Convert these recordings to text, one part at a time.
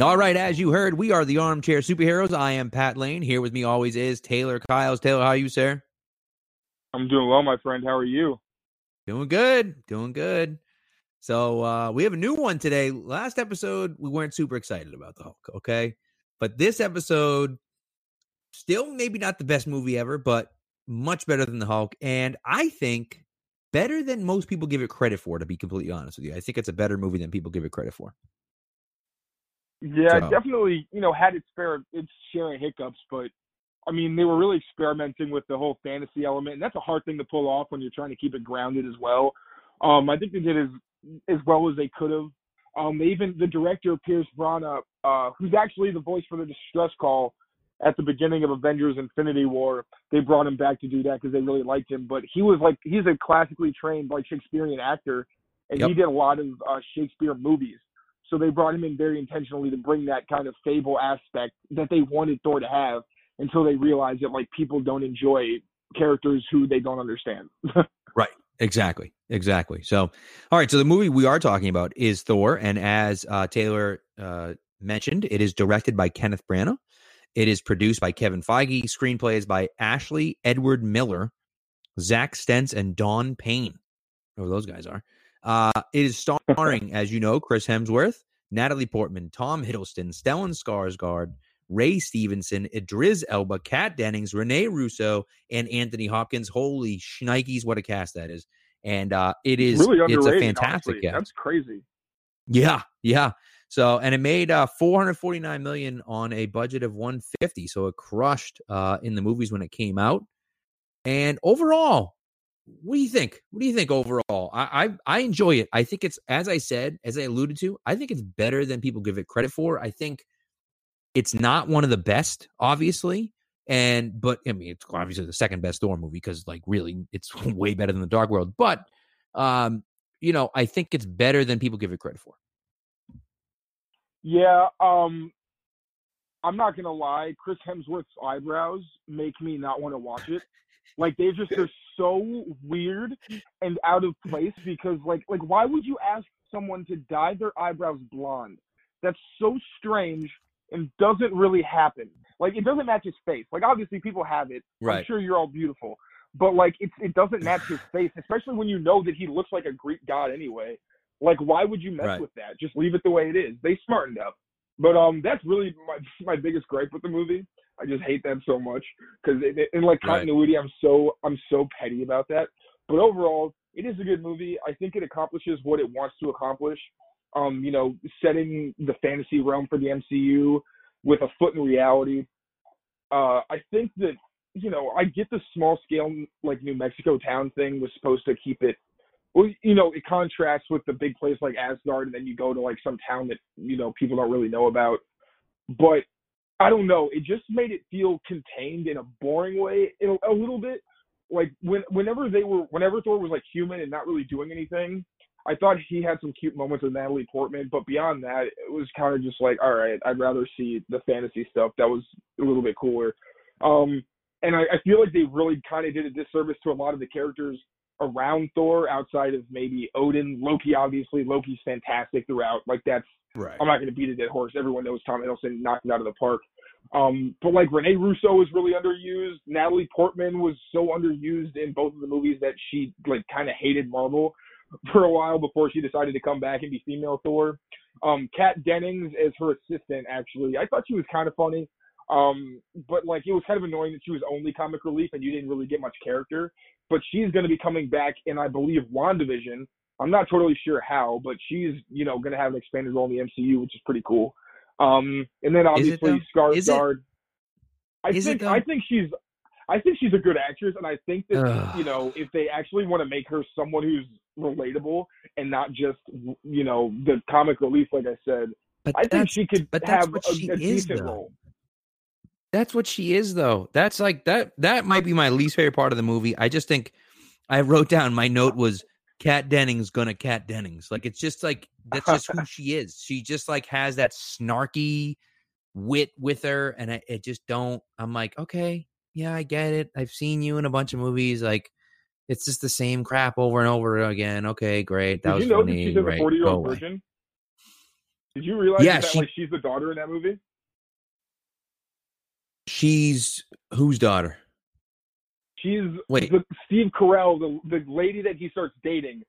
All right, as you heard, we are the Armchair Superheroes. I am Pat Lane. Here with me always is Taylor Kyles. Taylor, how are you, sir? I'm doing well, my friend. How are you? Doing good. Doing good. So uh we have a new one today. Last episode, we weren't super excited about the Hulk, okay? But this episode, still maybe not the best movie ever, but much better than the Hulk. And I think better than most people give it credit for, to be completely honest with you. I think it's a better movie than people give it credit for. Yeah, So- definitely. You know, had its fair its share of hiccups, but I mean, they were really experimenting with the whole fantasy element, and that's a hard thing to pull off when you're trying to keep it grounded as well. Um, I think they did as as well as they could have. Um, they even the director Pierce Branagh, uh, who's actually the voice for the distress call at the beginning of Avengers: Infinity War, they brought him back to do that because they really liked him. But he was like he's a classically trained like Shakespearean actor, and Yep. he did a lot of uh, Shakespeare movies. So they brought him in very intentionally to bring that kind of fable aspect that they wanted Thor to have until they realized that like people don't enjoy characters who they don't understand. Right. Exactly. Exactly. So, all right. So the movie we are talking about is Thor, and as uh, Taylor uh, mentioned, it is directed by Kenneth Branagh. It is produced by Kevin Feige. Screenplays by Ashley Edward Miller, Zach Stentz, and Don Payne. Who those guys are? Uh, it is starring, as you know, Chris Hemsworth, Natalie Portman, Tom Hiddleston, Stellan Skarsgård, Ray Stevenson, Idris Elba, Kat Dennings, Renee Russo, and Anthony Hopkins. Holy shnikes, what a cast that is! And uh, it is really it's a fantastic honestly. cast. That's crazy. Yeah, yeah. So and it made uh 449 million on a budget of 150. So it crushed uh in the movies when it came out. And overall, what do you think? What do you think overall? I I, I enjoy it. I think it's as I said, as I alluded to, I think it's better than people give it credit for. I think it's not one of the best, obviously. And but I mean it's obviously the second best Thor movie because like really it's way better than the Dark World. But um, you know, I think it's better than people give it credit for. Yeah, um I'm not gonna lie, Chris Hemsworth's eyebrows make me not want to watch it. Like they just they're so weird and out of place because like like why would you ask someone to dye their eyebrows blonde? That's so strange and doesn't really happen. Like it doesn't match his face. Like obviously people have it. I'm sure you're all beautiful. But like it's it doesn't match his face, especially when you know that he looks like a Greek god anyway. Like why would you mess Right. with that? Just leave it the way it is. They smartened up. But um, that's really my my biggest gripe with the movie. I just hate that so much because in like Right. continuity, I'm so I'm so petty about that. But overall, it is a good movie. I think it accomplishes what it wants to accomplish. Um, you know, setting the fantasy realm for the MCU with a foot in reality. Uh, I think that you know I get the small scale like New Mexico town thing was supposed to keep it well, you know, it contrasts with the big place like Asgard, and then you go to like some town that you know people don't really know about. But I don't know, it just made it feel contained in a boring way, in a, a little bit. Like when whenever they were, whenever Thor was like human and not really doing anything, I thought he had some cute moments with Natalie Portman. But beyond that, it was kind of just like, all right, I'd rather see the fantasy stuff that was a little bit cooler. Um, and I, I feel like they really kind of did a disservice to a lot of the characters around Thor outside of maybe Odin. Loki, obviously, Loki's fantastic throughout. Like that's Right. I'm not going to beat a dead horse. Everyone knows Tom Hiddleston knocked it out of the park. Um, but like Renee Russo was really underused. Natalie Portman was so underused in both of the movies that she like kind of hated Marvel for a while before she decided to come back and be female Thor. Um, Kat Dennings as her assistant, actually, I thought she was kind of funny. Um, but like it was kind of annoying that she was only comic relief and you didn't really get much character. But she's going to be coming back in, I believe, WandaVision. I'm not totally sure how, but she's you know going to have an expanded role in the MCU, which is pretty cool. Um, and then obviously? Skarsgård. I Is think? I think she's I think she's a good actress, and I think that Ugh. you know if they actually want to make her someone who's relatable and not just you know the comic relief, like I said, But I think she could but have what a, she a is, decent though. role. That's what she is, though. That's like that. That might be my least favorite part of the movie. I just think I wrote down my note was Kat Dennings gonna Kat Dennings. Like it's just like that's just who she is. She just like has that snarky wit with her, and I it just don't. I'm like, okay, yeah, I get it. I've seen you in a bunch of movies. Like it's just the same crap over and over again. Okay, great. That Did was you know funny. that she's the 40 year old away. virgin? Did you realize Yeah, that she- like she's the daughter in that movie? She's whose daughter? She's Wait. the Steve Carell, the the lady that he starts dating.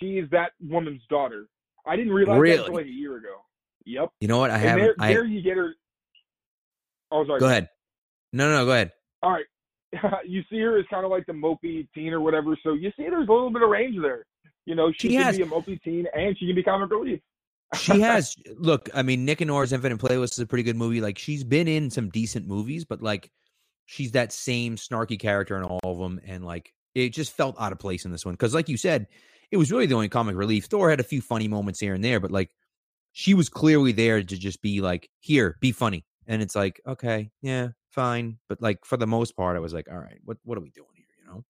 She's that woman's daughter. I didn't realize that until like a year ago. Yep. You know what? I haven't. there, I there you get her. Oh, sorry. go ahead. No, no, go ahead. All right. you see her as kind of like the mopey teen or whatever. So you see there's a little bit of range there. You know, she, She can has- be a mopey teen and she can be comic relief. she has look i mean nick and nora's infinite playlist is a pretty good movie like she's been in some decent movies but like she's that same snarky character in all of them and like it just felt out of place in this one because like you said it was really the only comic relief thor had a few funny moments here and there but like she was clearly there to just be like here be funny and it's like okay yeah fine but like for the most part i was like all right what what are we doing here you know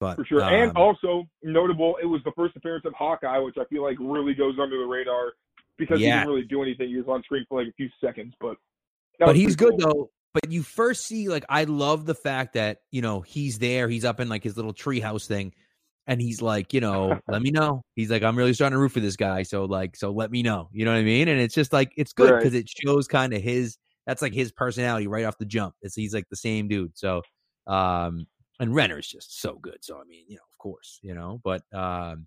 but For sure. and um, also notable, it was the first appearance of Hawkeye, which I feel like really goes under the radar because he didn't really do anything. He was on screen for like a few seconds, but but he's good cool. though. But you first see like I love the fact that you know he's there. He's up in like his little treehouse thing, and he's like, you know, let me know. He's like, I'm really starting to root for this guy. So like, so let me know. You know what I mean? And it's just like it's good Right. because it shows kind of his. That's like his personality right off the jump. It's he's like the same dude. So, um, and Renner's just so good. So I mean, you know, of course, you know, but um,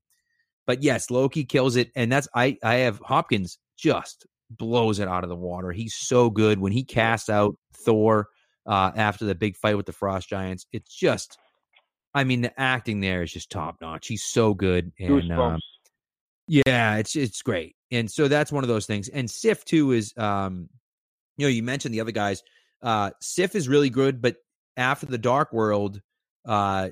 but yes, Loki kills it, and that's I I have Hopkins just blows it out of the water. He's so good when he casts out Thor uh, after the big fight with the Frost Giants. It's just, I mean, the acting there is just top notch. He's so good, and um, yeah, it's it's great. And so that's one of those things. And Sif too is, um, you know, you mentioned the other guys. Uh, Sif is really good, but after the Dark World, uh,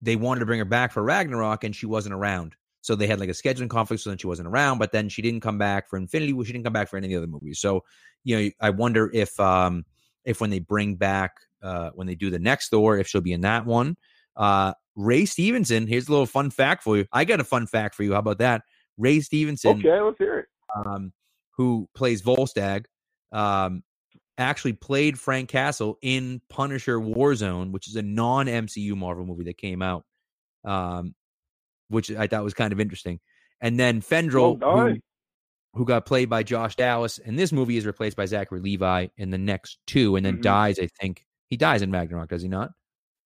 they wanted to bring her back for Ragnarok, and she wasn't around. So they had like a scheduling conflict, so then she wasn't around. But then she didn't come back for Infinity. She didn't come back for any of the other movies. So you know, I wonder if um if when they bring back uh when they do the next Thor, if she'll be in that one. Uh Ray Stevenson, here's a little fun fact for you. I got a fun fact for you. How about that? Ray Stevenson, Okay, let's hear it. um, who plays Volstagg, um, actually played Frank Castle in Punisher Warzone, which is a non MCU Marvel movie that came out, um, which I thought was kind of interesting. And then Fandral, Well who, who got played by Josh Dallas, and this movie is replaced by Zachary Levi in the next two, and then Mhm. dies. I think he dies in Ragnarok, does he not?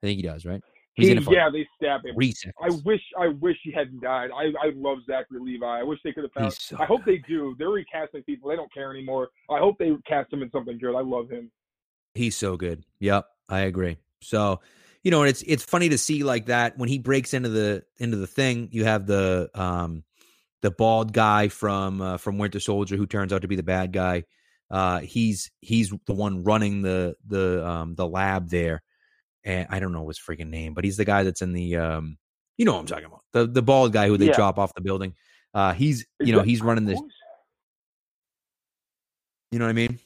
I think he does, right? He's He- in yeah, they stab him. I wish I wish he hadn't died. I, I love Zachary Levi. I wish they could have found. So I hope they do. They're recasting people. They don't care anymore. I hope they cast him in something good. I love him. He's so good. Yep, I agree. So, you know, and it's it's funny to see like that when he breaks into the into the thing. You have the um the bald guy from uh, from Winter Soldier who turns out to be the bad guy. Uh, he's he's the one running the the um the lab there, and I don't know his freaking name, but he's the guy that's in the um you know what I'm talking about the the bald guy who they Yeah. drop off the building. Uh, he's you know he's running this. You know what I mean?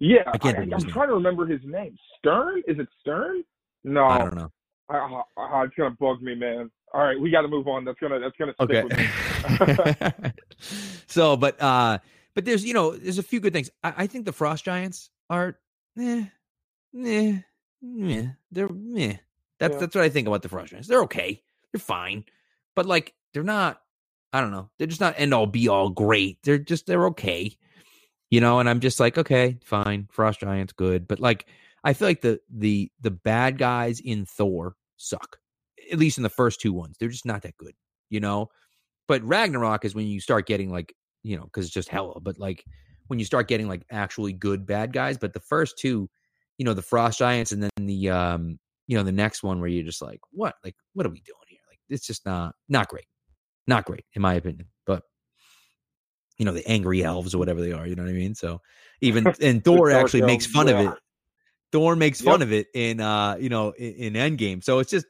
Yeah, I I'm trying to remember his name. Stern? Is it Stern? No, I don't know. I, I, I- it's gonna bug me, man. All right, we got to move on. That's gonna that's gonna stick Okay. with me. so, but uh, but there's you know there's a few good things. I, I think the Frost Giants are, eh, eh, meh. They're meh. That's Yeah. that's what I think about the Frost Giants. They're okay. They're fine. But like they're not I don't know. They're just not end all be all great. They're just they're okay. You know, and I'm just like, okay, fine. Frost Giants good. But like I feel like the the the bad guys in Thor suck. At least in the first two ones. They're just not that good, you know? But Ragnarok is when you start getting like, you know, because it's just Hela, but like when you start getting like actually good bad guys. But the first two, you know, the Frost Giants and then the um, you know, the next one where you're just like, what? Like, what are we doing here? Like, it's just not not great. Not great, in my opinion. But you know, the angry elves or whatever they are, you know what I mean? So even and Thor actually makes fun of it. Thor makes Yep. fun of it in uh, you know, in, in Endgame. So it's just,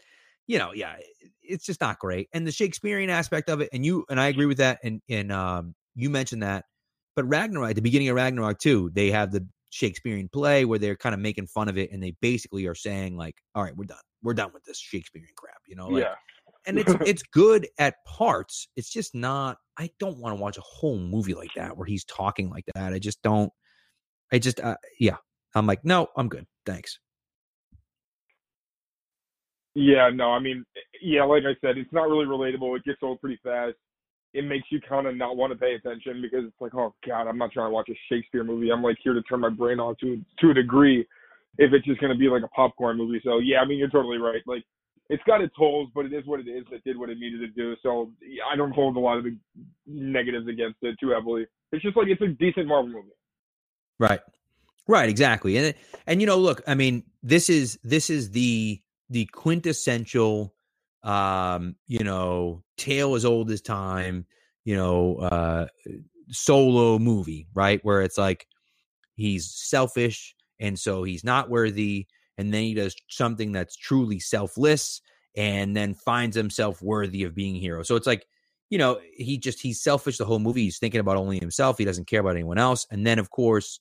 you know, yeah, it's just not great. And the Shakespearean aspect of it, and you and I agree with that. And and um, you mentioned that, but Ragnarok, at the beginning of Ragnarok too, they have the Shakespearean play where they're kind of making fun of it, and they basically are saying like, "All right, we're done. We're done with this Shakespearean crap," you know? Like, yeah. and it's it's good at parts. It's just not. I don't want to watch a whole movie like that where he's talking like that. I just don't. I just uh, yeah. I'm like, no, I'm good. Thanks. Yeah, no, I mean, yeah, like I said, it's not really relatable. It gets old pretty fast. It makes you kind of not want to pay attention because it's like, oh god, I'm not trying to watch a Shakespeare movie. I'm like here to turn my brain off to to a degree. If it's just gonna be like a popcorn movie, so yeah, I mean, you're totally right. Like, it's got its holes, but it is what it is. It did what it needed to do. So yeah, I don't hold a lot of the negatives against it too heavily. It's just like it's a decent Marvel movie. Right. Right, exactly. And and you know, look, I mean, this is this is the the quintessential um, you know, tale as old as time, you know, uh solo movie, right? Where it's like he's selfish and so he's not worthy and then he does something that's truly selfless and then finds himself worthy of being hero. So it's like, you know, he just he's selfish the whole movie. He's thinking about only himself. He doesn't care about anyone else. And then of course,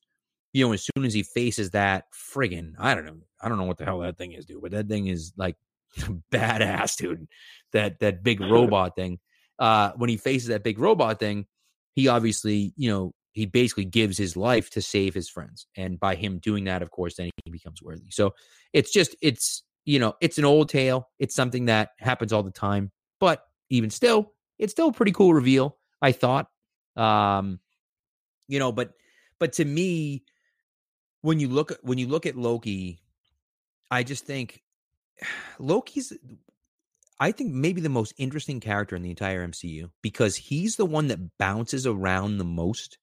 you know, as soon as he faces that friggin', I don't know, I don't know what the hell that thing is, dude, but that thing is like badass, dude. That that big robot thing. Uh when he faces that big robot thing, he obviously, you know, he basically gives his life to save his friends. And by him doing that, of course, then he becomes worthy. So it's just it's you know, it's an old tale. It's something that happens all the time. But even still, it's still a pretty cool reveal, I thought. Um, you know, but but to me, when you look when you look at Loki, I just think Loki's I think maybe the most interesting character in the entire MCU because he's the one that bounces around the most.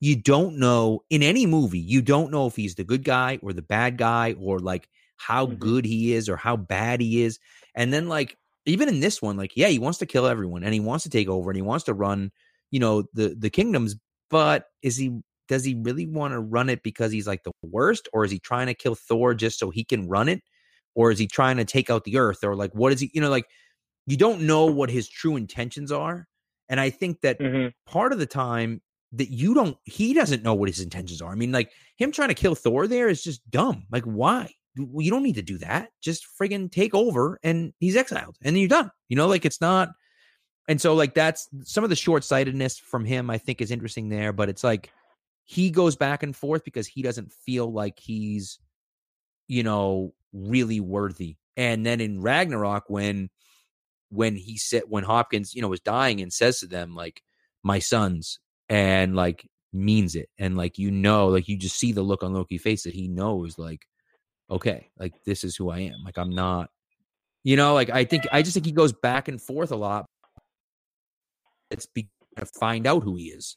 You don't know in any movie, you don't know if he's the good guy or the bad guy or like how Mhm. good he is or how bad he is. And then like even in this one, like, yeah, he wants to kill everyone and he wants to take over and he wants to run, you know, the the kingdoms, but is he does he really want to run it because he's like the worst or is he trying to kill Thor just so he can run it? Or is he trying to take out the earth? Or like what is he, you know, like you don't know what his true intentions are. And I think that Mm-hmm. part of the time that you don't he doesn't know what his intentions are. I mean, like him trying to kill Thor there is just dumb. Like, why? Well, You don't need to do that. Just friggin' take over and he's exiled and then you're done. You know, like it's not and so like that's some of the short-sightedness from him I think is interesting there, but it's like he goes back and forth because he doesn't feel like he's you know really worthy. And then in Ragnarok when when he said when Hopkins, you know, was dying and says to them like my sons and like means it and like you know like you just see the look on Loki's face that he knows like okay, like this is who I am. Like I'm not you know, like I think I just think he goes back and forth a lot. It's be to find out who he is.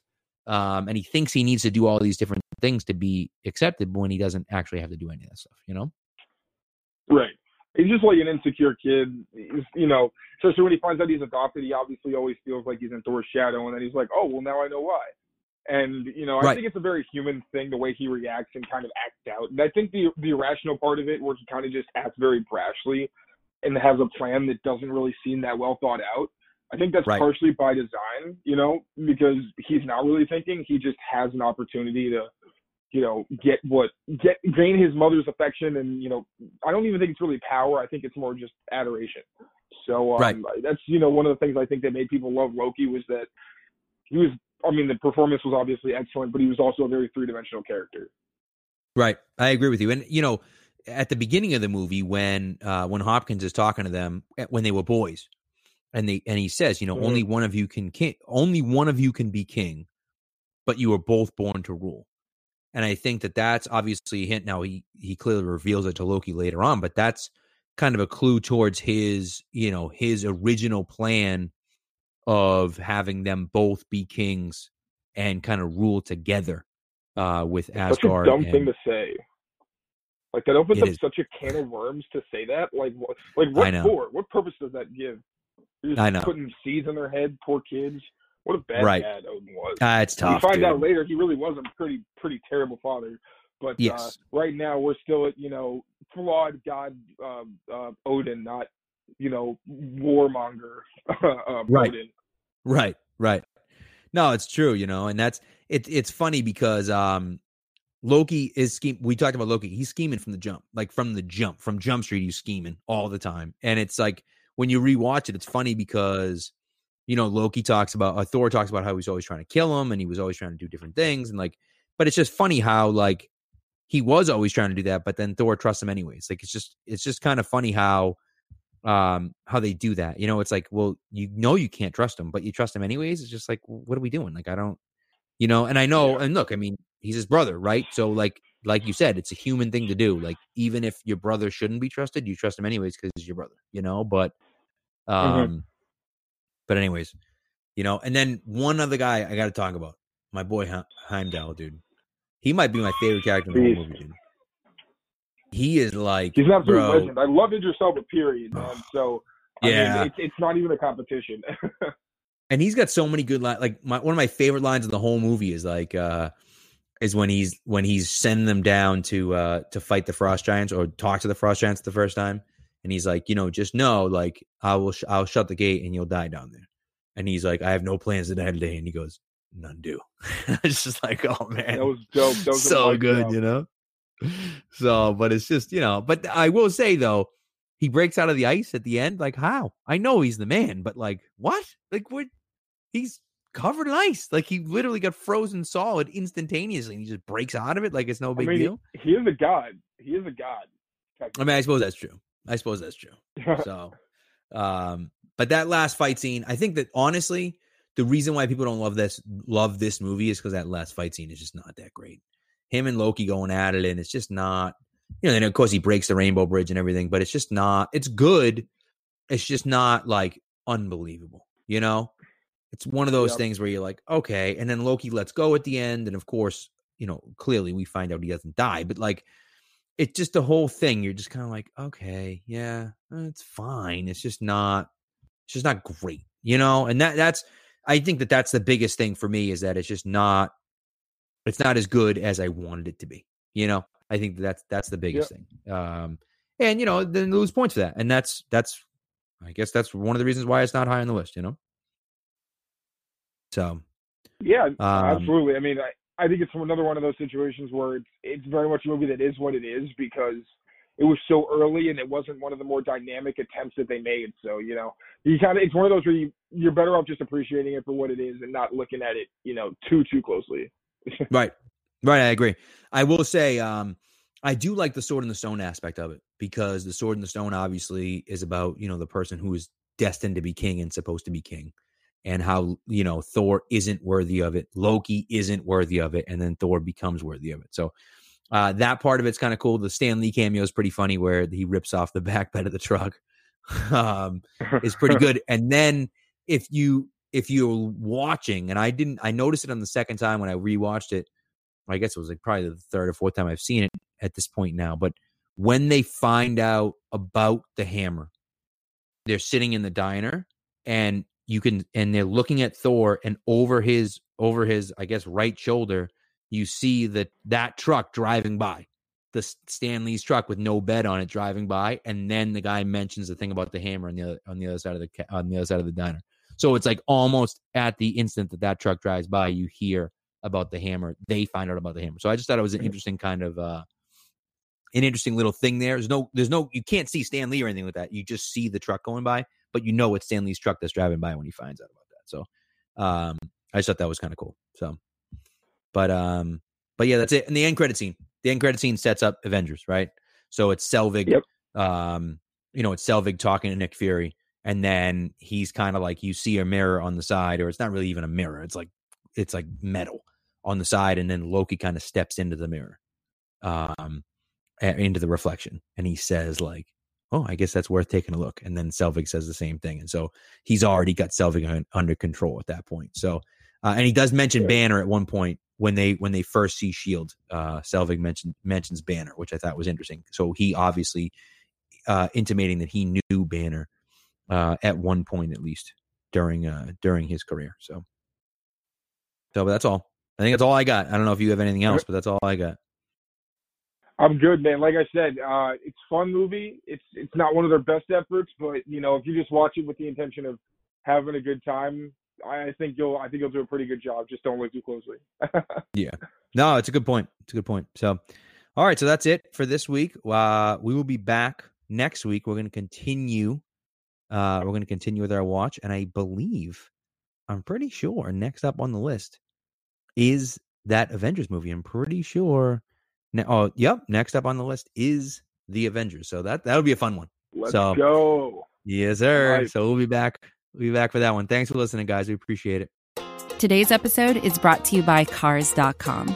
Um and he thinks he needs to do all these different things to be accepted when he doesn't actually have to do any of that stuff, you know? Right. He's just like an insecure kid. He's, you know, especially when he finds out he's adopted, he obviously always feels like he's in Thor's shadow, and then he's like, oh, well, now I know why. And you know, I Right. think it's a very human thing the way he reacts and kind of acts out. And I think the the irrational part of it, where he kind of just acts very brashly and has a plan that doesn't really seem that well thought out. I think that's Right. partially by design, you know, because he's not really thinking. He just has an opportunity to you know, get what get gain his mother's affection, and you know, I don't even think it's really power. I think it's more just adoration. So um, Right. that's you know one of the things I think that made people love Loki was that he was. I mean, the performance was obviously excellent, but he was also a very three dimensional character. Right. I agree with you. And you know, at the beginning of the movie when uh, when Hopkins is talking to them eh, when they were boys, and they and he says, you know, Mhm. only one of you can king, only one of you can be king, but you are both born to rule. And I think that that's obviously a hint. Now he he clearly reveals it to Loki later on, but that's kind of a clue towards his you know his original plan of having them both be kings and kind of rule together uh with Such Asgard. a dumb thing to say. Like that opens up is. such a can of worms to say that. Like, like what for? What purpose does that give? Just I know. putting seeds in their head, poor kids. What a bad Right. dad Odin was. Ah, it's tough. You find dude. out later he really was a pretty pretty terrible father. But uh, Yes. right now we're still at you know flawed God uh, uh, Odin, not you know warmonger uh, Right. Odin. Right, right. No, it's true, you know, and that's it. It's funny because um, Loki is scheme. We talked about Loki. He's scheming from the jump, like from the jump, from Jump Street. He's scheming all the time, and it's like when you rewatch it, it's funny because you know Loki talks about uh, Thor talks about how he's always trying to kill him, and he was always trying to do different things, and like, but it's just funny how like he was always trying to do that, but then Thor trusts him anyways. Like it's just it's just kind of funny how um how they do that. You know it's like well you know you can't trust him but you trust him anyways? It's just like what are we doing? Like i don't you know and i know and look i mean he's his brother right? So like like you said it's a human thing to do like even if your brother shouldn't be trusted you trust him anyways because he's your brother you know but um but anyways you know and then one other guy i gotta talk about my boy heimdall dude he might be my favorite character in the whole movie dude he is like He's an absolute bro, legend. I love Idris Elba, period, man. So I Yeah. mean, it's, it's not even a competition. and he's got so many good lines. Like my one of my favorite lines in the whole movie is like uh is when he's when he's sending them down to uh to fight the frost giants or talk to the frost giants the first time, and he's like, you know, just know like I will sh- I'll shut the gate and you'll die down there. And he's like, I have no plans to die today, and he goes, none do. it's just like, oh man, that was dope. That was so good, drop. you know. So, but it's just you know. But I will say though, he breaks out of the ice at the end. Like how? I know he's the man, but like what? Like what? He's covered in ice. Like he literally got frozen solid instantaneously, and he just breaks out of it like it's no I big mean, deal. he is a god. He is a god. I mean, I suppose that's true. I suppose that's true. So, um, but that last fight scene, I think that honestly, the reason why people don't love this love this movie is because that last fight scene is just not that great. Him and Loki going at it, and it's just not. You know, and of course he breaks the Rainbow Bridge and everything, but it's just not. It's good. It's just not like unbelievable. You know, it's one of those Yep. things where you're like, okay, and then Loki lets go at the end, and of course, you know, clearly we find out he doesn't die, but like it's just the whole thing. You're just kind of like, okay, yeah, uh, it's fine. It's just not, it's just not great, you know. And that that's, I think that that's the biggest thing for me is that it's just not, it's not as good as I wanted it to be. You know, I think that that's that's the biggest thing. Um, and you know, then lose points for that, and that's that's, I guess that's one of the reasons why it's not high on the list. You know. So yeah, Um, absolutely. I mean, I, I think it's another one of those situations where it's it's very much a movie that is what it is because it was so early and it wasn't one of the more dynamic attempts that they made. So you know, you kind of it's one of those where you you're better off just appreciating it for what it is and not looking at it, you know, too too closely. Right. Right. I agree. I will say, um, I do like the sword and the stone aspect of it because the sword and the stone obviously is about, you know, the person who is destined to be king and supposed to be king and how, you know, Thor isn't worthy of it. Loki isn't worthy of it. And then Thor becomes worthy of it. So, uh, that part of it's kind of cool. The Stan Lee cameo is pretty funny where he rips off the back bed of the truck. um, is pretty good. And then if you if you're watching, and I didn't, I noticed it on the second time when I rewatched it. I guess it was like probably the third or fourth time I've seen it at this point now. But when they find out about the hammer, they're sitting in the diner, and you can, and they're looking at Thor, and over his over his, I guess, right shoulder, you see that that truck driving by the Stan Lee's truck with no bed on it driving by, and then the guy mentions the thing about the hammer on the other on the other side of the on the other side of the diner. So it's like almost at the instant that that truck drives by, you hear about the hammer. They find out about the hammer. So I just thought it was an interesting kind of uh an interesting little thing there. There's no there's no you can't see Stan Lee or anything like that. You just see the truck going by, but you know it's Stan Lee's truck that's driving by when he finds out about that. So um I just thought that was kind of cool. So but um but yeah, that's it. And the end credit scene. The end credit scene sets up Avengers, right? So it's Selvig, Yep. um, you know, it's Selvig talking to Nick Fury, and then he's kind of like you see a mirror on the side, or it's not really even a mirror. It's like it's like metal on the side, and then Loki kind of steps into the mirror, um, into the reflection, and he says like, "Oh, I guess that's worth taking a look." And then Selvig says the same thing, and so he's already got Selvig un- under control at that point. So, uh, and he does mention. Banner at one point when they when they first see Shield. Uh, Selvig mentioned mentions Banner, which I thought was interesting. So he obviously uh, intimating that he knew Banner uh, at one point at least during uh, during his career. So, so but that's all. I think that's all I got. I don't know if you have anything else, but that's all I got. I'm good, man. Like I said, uh, it's fun movie. It's it's not one of their best efforts, but you know, if you just watch it with the intention of having a good time, I think you'll I think you'll do a pretty good job. Just don't look too closely. Yeah. No, it's a good point. It's a good point. So, all right. So that's it for this week. Uh, we will be back next week. We're going to continue. Uh, we're going to continue with our watch, and I believe, I'm pretty sure, next up on the list is that Avengers movie. I'm pretty sure. Ne- oh, yep. Next up on the list is the Avengers. So that that'll be a fun one. Let's So- go. Yes, sir. right. So we'll be back. We'll be back for that one. Thanks for listening, guys. We appreciate it. Today's episode is brought to you by Cars.com.